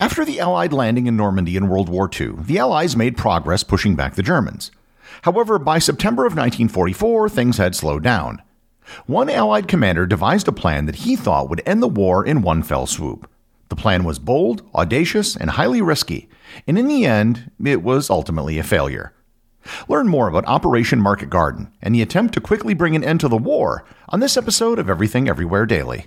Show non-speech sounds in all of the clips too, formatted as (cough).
After the Allied landing in Normandy in World War II, the Allies made progress pushing back the Germans. However, by September of 1944, things had slowed down. One Allied commander devised a plan that he thought would end the war in one fell swoop. The plan was bold, audacious, and highly risky, and in the end, it was ultimately a failure. Learn more about Operation Market Garden and the attempt to quickly bring an end to the war on this episode of Everything Everywhere Daily.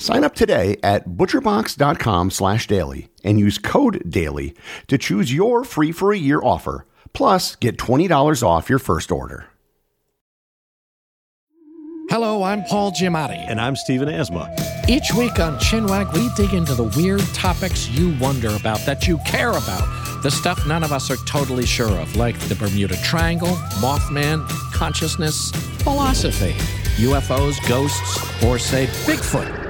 Sign up today at butcherbox.com slash daily and use code DAILY to choose your free for a year offer, plus get $20 off your first order. Hello, I'm Paul Giamatti. And I'm Stephen Asma. Each week on Chinwag, we dig into the weird topics you wonder about, that you care about, the stuff none of us are totally sure of, like the Bermuda Triangle, Mothman, consciousness, philosophy, UFOs, ghosts, or say Bigfoot.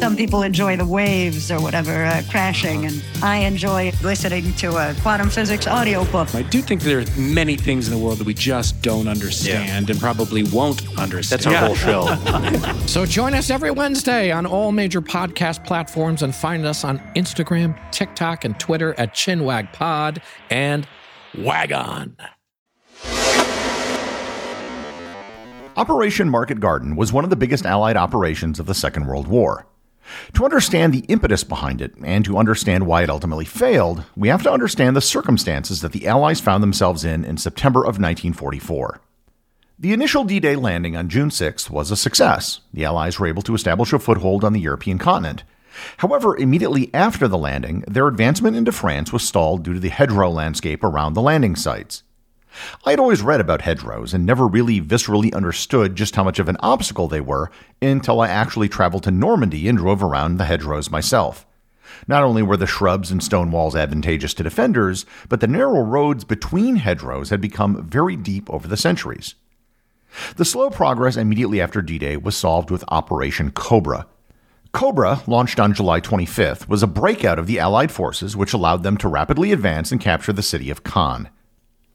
Some people enjoy the waves or whatever uh, crashing, and I enjoy listening to a quantum physics audiobook. I do think there are many things in the world that we just don't understand yeah. and probably won't understand. That's our whole (laughs) show. so join us every Wednesday on all major podcast platforms and find us on Instagram, TikTok, and Twitter at ChinwagPod and Wagon. Operation Market Garden was one of the biggest Allied operations of the Second World War. To understand the impetus behind it and to understand why it ultimately failed, we have to understand the circumstances that the Allies found themselves in in September of 1944. The initial D Day landing on June 6th was a success. The Allies were able to establish a foothold on the European continent. However, immediately after the landing, their advancement into France was stalled due to the hedgerow landscape around the landing sites. I had always read about hedgerows and never really viscerally understood just how much of an obstacle they were until I actually traveled to Normandy and drove around the hedgerows myself. Not only were the shrubs and stone walls advantageous to defenders, but the narrow roads between hedgerows had become very deep over the centuries. The slow progress immediately after D Day was solved with Operation Cobra. Cobra, launched on July 25th, was a breakout of the Allied forces which allowed them to rapidly advance and capture the city of Caen.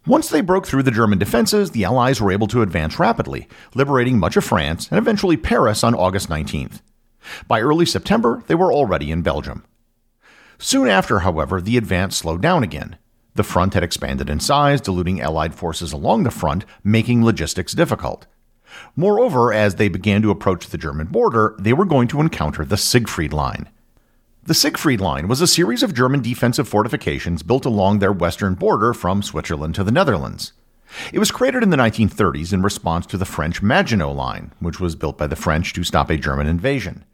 Once they broke through the German defenses, the Allies were able to advance rapidly, liberating much of France and eventually Paris on August 19th. By early September, they were already in Belgium. Soon after, however, the advance slowed down again. The front had expanded in size, diluting Allied forces along the front, making logistics difficult. Moreover, as they began to approach the German border, they were going to encounter the Siegfried Line. The Siegfried Line was a series of German defensive fortifications built along their western border from Switzerland to the Netherlands. It was created in the 1930s in response to the French Maginot Line, which was built by the French to stop a German invasion.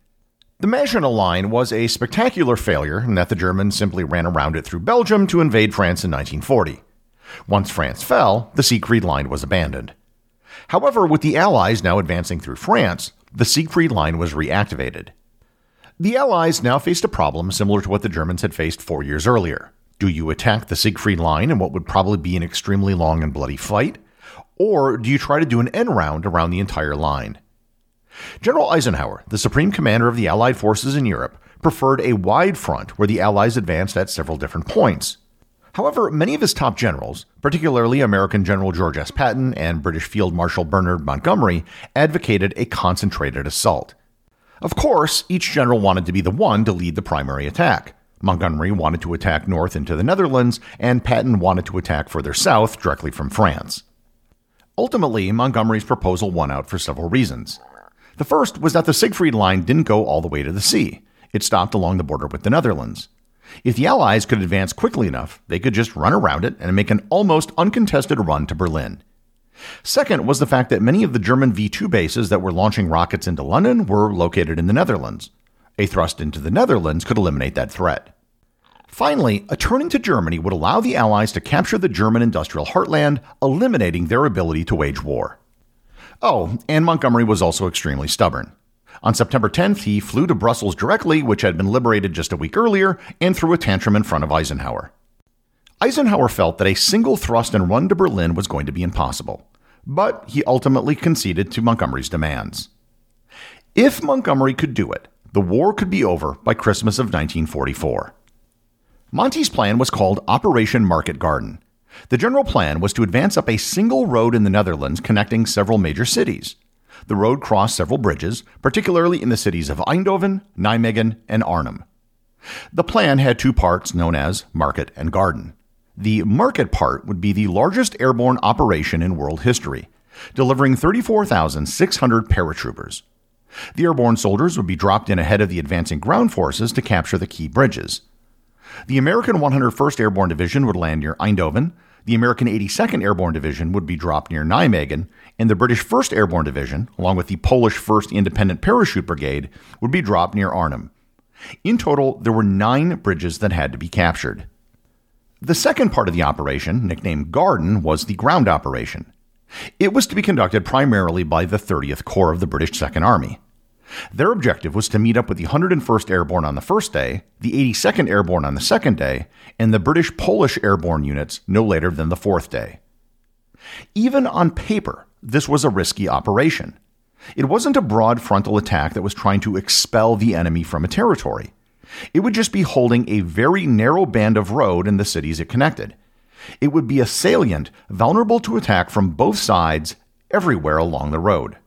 The Maginot Line was a spectacular failure in that the Germans simply ran around it through Belgium to invade France in 1940. Once France fell, the Siegfried Line was abandoned. However, with the Allies now advancing through France, the Siegfried Line was reactivated. The Allies now faced a problem similar to what the Germans had faced four years earlier. Do you attack the Siegfried Line in what would probably be an extremely long and bloody fight? Or do you try to do an end round around the entire line? General Eisenhower, the supreme commander of the Allied forces in Europe, preferred a wide front where the Allies advanced at several different points. However, many of his top generals, particularly American General George S. Patton and British Field Marshal Bernard Montgomery, advocated a concentrated assault. Of course, each general wanted to be the one to lead the primary attack. Montgomery wanted to attack north into the Netherlands, and Patton wanted to attack further south directly from France. Ultimately, Montgomery's proposal won out for several reasons. The first was that the Siegfried Line didn't go all the way to the sea, it stopped along the border with the Netherlands. If the Allies could advance quickly enough, they could just run around it and make an almost uncontested run to Berlin. Second was the fact that many of the German V 2 bases that were launching rockets into London were located in the Netherlands. A thrust into the Netherlands could eliminate that threat. Finally, a turning to Germany would allow the Allies to capture the German industrial heartland, eliminating their ability to wage war. Oh, and Montgomery was also extremely stubborn. On September 10th, he flew to Brussels directly, which had been liberated just a week earlier, and threw a tantrum in front of Eisenhower. Eisenhower felt that a single thrust and run to Berlin was going to be impossible, but he ultimately conceded to Montgomery's demands. If Montgomery could do it, the war could be over by Christmas of 1944. Monty's plan was called Operation Market Garden. The general plan was to advance up a single road in the Netherlands connecting several major cities. The road crossed several bridges, particularly in the cities of Eindhoven, Nijmegen, and Arnhem. The plan had two parts known as Market and Garden. The Market part would be the largest airborne operation in world history, delivering 34,600 paratroopers. The airborne soldiers would be dropped in ahead of the advancing ground forces to capture the key bridges. The American 101st Airborne Division would land near Eindhoven, the American 82nd Airborne Division would be dropped near Nijmegen, and the British 1st Airborne Division, along with the Polish 1st Independent Parachute Brigade, would be dropped near Arnhem. In total, there were nine bridges that had to be captured. The second part of the operation, nicknamed Garden, was the ground operation. It was to be conducted primarily by the 30th Corps of the British Second Army. Their objective was to meet up with the 101st Airborne on the first day, the 82nd Airborne on the second day, and the British Polish airborne units no later than the fourth day. Even on paper, this was a risky operation. It wasn't a broad frontal attack that was trying to expel the enemy from a territory. It would just be holding a very narrow band of road in the cities it connected. It would be a salient vulnerable to attack from both sides everywhere along the road.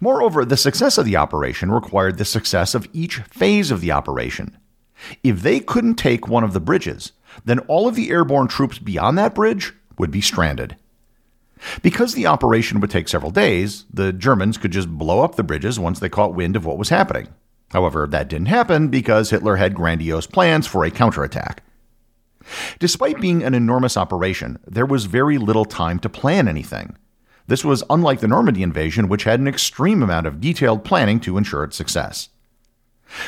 Moreover, the success of the operation required the success of each phase of the operation. If they couldn't take one of the bridges, then all of the airborne troops beyond that bridge would be stranded. Because the operation would take several days, the Germans could just blow up the bridges once they caught wind of what was happening. However, that didn't happen because Hitler had grandiose plans for a counterattack. Despite being an enormous operation, there was very little time to plan anything. This was unlike the Normandy invasion, which had an extreme amount of detailed planning to ensure its success.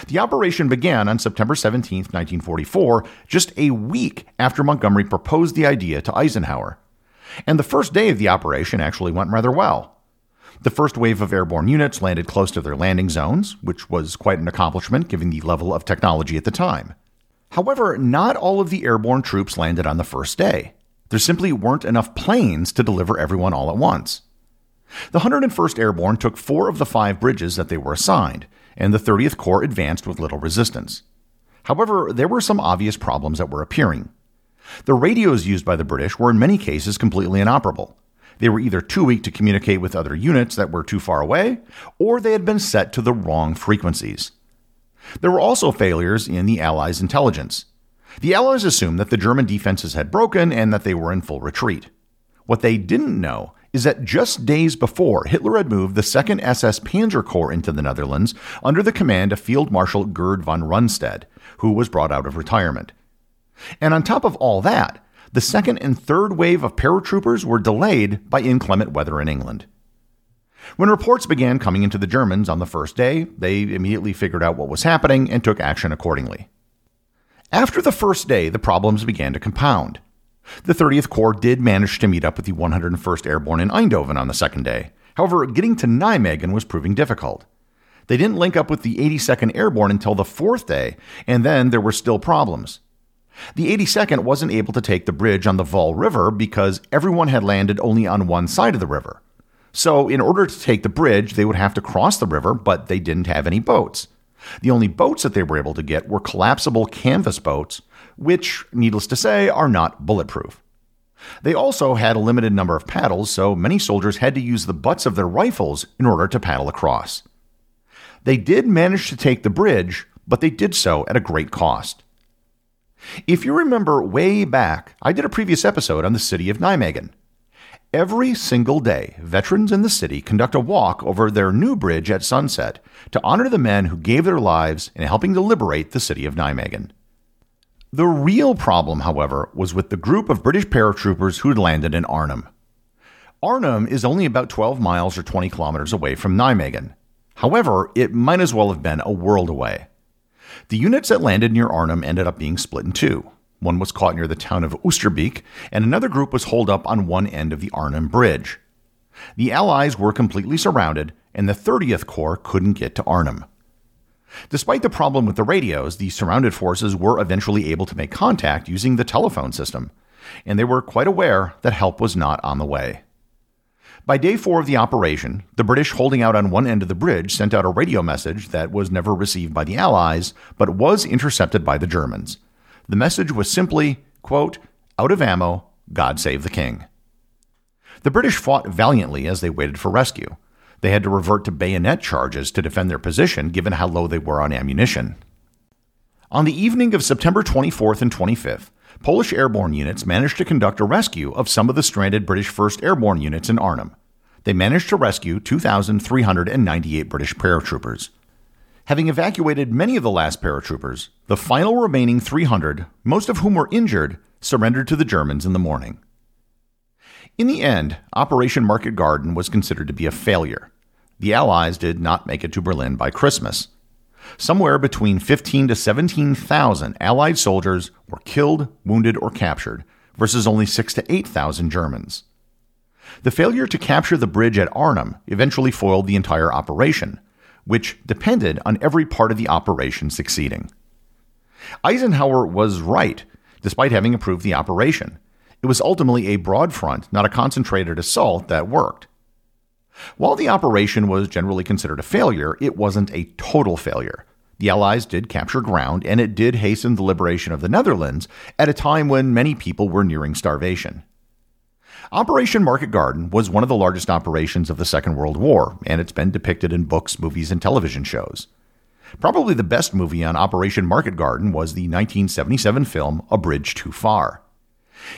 The operation began on September 17, 1944, just a week after Montgomery proposed the idea to Eisenhower. And the first day of the operation actually went rather well. The first wave of airborne units landed close to their landing zones, which was quite an accomplishment given the level of technology at the time. However, not all of the airborne troops landed on the first day. There simply weren't enough planes to deliver everyone all at once. The 101st Airborne took four of the five bridges that they were assigned, and the 30th Corps advanced with little resistance. However, there were some obvious problems that were appearing. The radios used by the British were in many cases completely inoperable. They were either too weak to communicate with other units that were too far away, or they had been set to the wrong frequencies. There were also failures in the Allies' intelligence. The Allies assumed that the German defenses had broken and that they were in full retreat. What they didn't know is that just days before, Hitler had moved the 2nd SS Panzer Corps into the Netherlands under the command of Field Marshal Gerd von Rundstedt, who was brought out of retirement. And on top of all that, the second and third wave of paratroopers were delayed by inclement weather in England. When reports began coming into the Germans on the first day, they immediately figured out what was happening and took action accordingly. After the first day, the problems began to compound. The 30th Corps did manage to meet up with the 101st Airborne in Eindhoven on the second day. However, getting to Nijmegen was proving difficult. They didn't link up with the 82nd Airborne until the fourth day, and then there were still problems. The 82nd wasn't able to take the bridge on the Waal River because everyone had landed only on one side of the river. So, in order to take the bridge, they would have to cross the river, but they didn't have any boats. The only boats that they were able to get were collapsible canvas boats, which, needless to say, are not bulletproof. They also had a limited number of paddles, so many soldiers had to use the butts of their rifles in order to paddle across. They did manage to take the bridge, but they did so at a great cost. If you remember way back, I did a previous episode on the city of Nijmegen. Every single day, veterans in the city conduct a walk over their new bridge at sunset to honor the men who gave their lives in helping to liberate the city of Nijmegen. The real problem, however, was with the group of British paratroopers who had landed in Arnhem. Arnhem is only about 12 miles or 20 kilometers away from Nijmegen. However, it might as well have been a world away. The units that landed near Arnhem ended up being split in two. One was caught near the town of Oosterbeek, and another group was holed up on one end of the Arnhem Bridge. The Allies were completely surrounded, and the 30th Corps couldn't get to Arnhem. Despite the problem with the radios, the surrounded forces were eventually able to make contact using the telephone system, and they were quite aware that help was not on the way. By day four of the operation, the British holding out on one end of the bridge sent out a radio message that was never received by the Allies, but was intercepted by the Germans. The message was simply, quote, out of ammo, God save the king. The British fought valiantly as they waited for rescue. They had to revert to bayonet charges to defend their position, given how low they were on ammunition. On the evening of September 24th and 25th, Polish airborne units managed to conduct a rescue of some of the stranded British 1st Airborne units in Arnhem. They managed to rescue 2,398 British paratroopers. Having evacuated many of the last paratroopers, the final remaining 300, most of whom were injured, surrendered to the Germans in the morning. In the end, Operation Market Garden was considered to be a failure. The Allies did not make it to Berlin by Christmas. Somewhere between 15 to 17,000 Allied soldiers were killed, wounded, or captured, versus only 6 to 8,000 Germans. The failure to capture the bridge at Arnhem eventually foiled the entire operation, which depended on every part of the operation succeeding. Eisenhower was right, despite having approved the operation. It was ultimately a broad front, not a concentrated assault, that worked. While the operation was generally considered a failure, it wasn't a total failure. The Allies did capture ground, and it did hasten the liberation of the Netherlands at a time when many people were nearing starvation. Operation Market Garden was one of the largest operations of the Second World War, and it's been depicted in books, movies, and television shows. Probably the best movie on Operation Market Garden was the 1977 film A Bridge Too Far.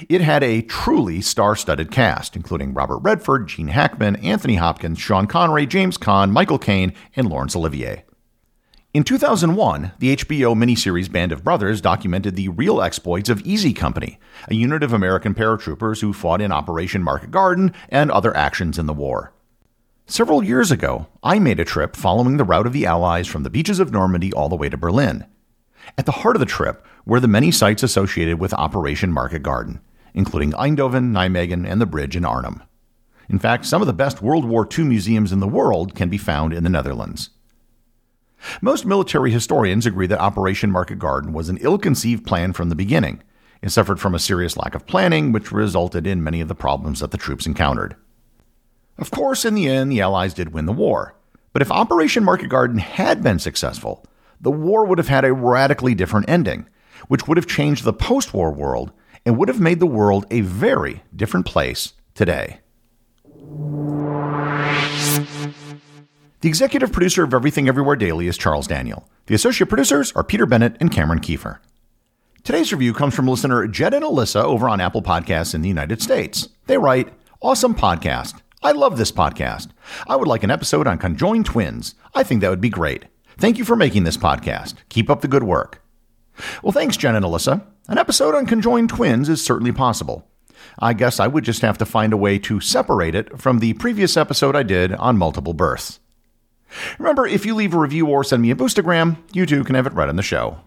It had a truly star studded cast, including Robert Redford, Gene Hackman, Anthony Hopkins, Sean Connery, James Caan, Michael Caine, and Laurence Olivier. In 2001, the HBO miniseries Band of Brothers documented the real exploits of Easy Company, a unit of American paratroopers who fought in Operation Market Garden and other actions in the war. Several years ago, I made a trip following the route of the Allies from the beaches of Normandy all the way to Berlin. At the heart of the trip were the many sites associated with Operation Market Garden, including Eindhoven, Nijmegen, and the bridge in Arnhem. In fact, some of the best World War II museums in the world can be found in the Netherlands. Most military historians agree that Operation Market Garden was an ill conceived plan from the beginning. It suffered from a serious lack of planning, which resulted in many of the problems that the troops encountered. Of course, in the end, the Allies did win the war. But if Operation Market Garden had been successful, the war would have had a radically different ending, which would have changed the post war world and would have made the world a very different place today. The executive producer of Everything Everywhere Daily is Charles Daniel. The associate producers are Peter Bennett and Cameron Kiefer. Today's review comes from listener Jed and Alyssa over on Apple Podcasts in the United States. They write, Awesome podcast. I love this podcast. I would like an episode on conjoined twins. I think that would be great. Thank you for making this podcast. Keep up the good work. Well, thanks, Jen and Alyssa. An episode on conjoined twins is certainly possible. I guess I would just have to find a way to separate it from the previous episode I did on multiple births. Remember, if you leave a review or send me a boostagram, you too can have it right on the show.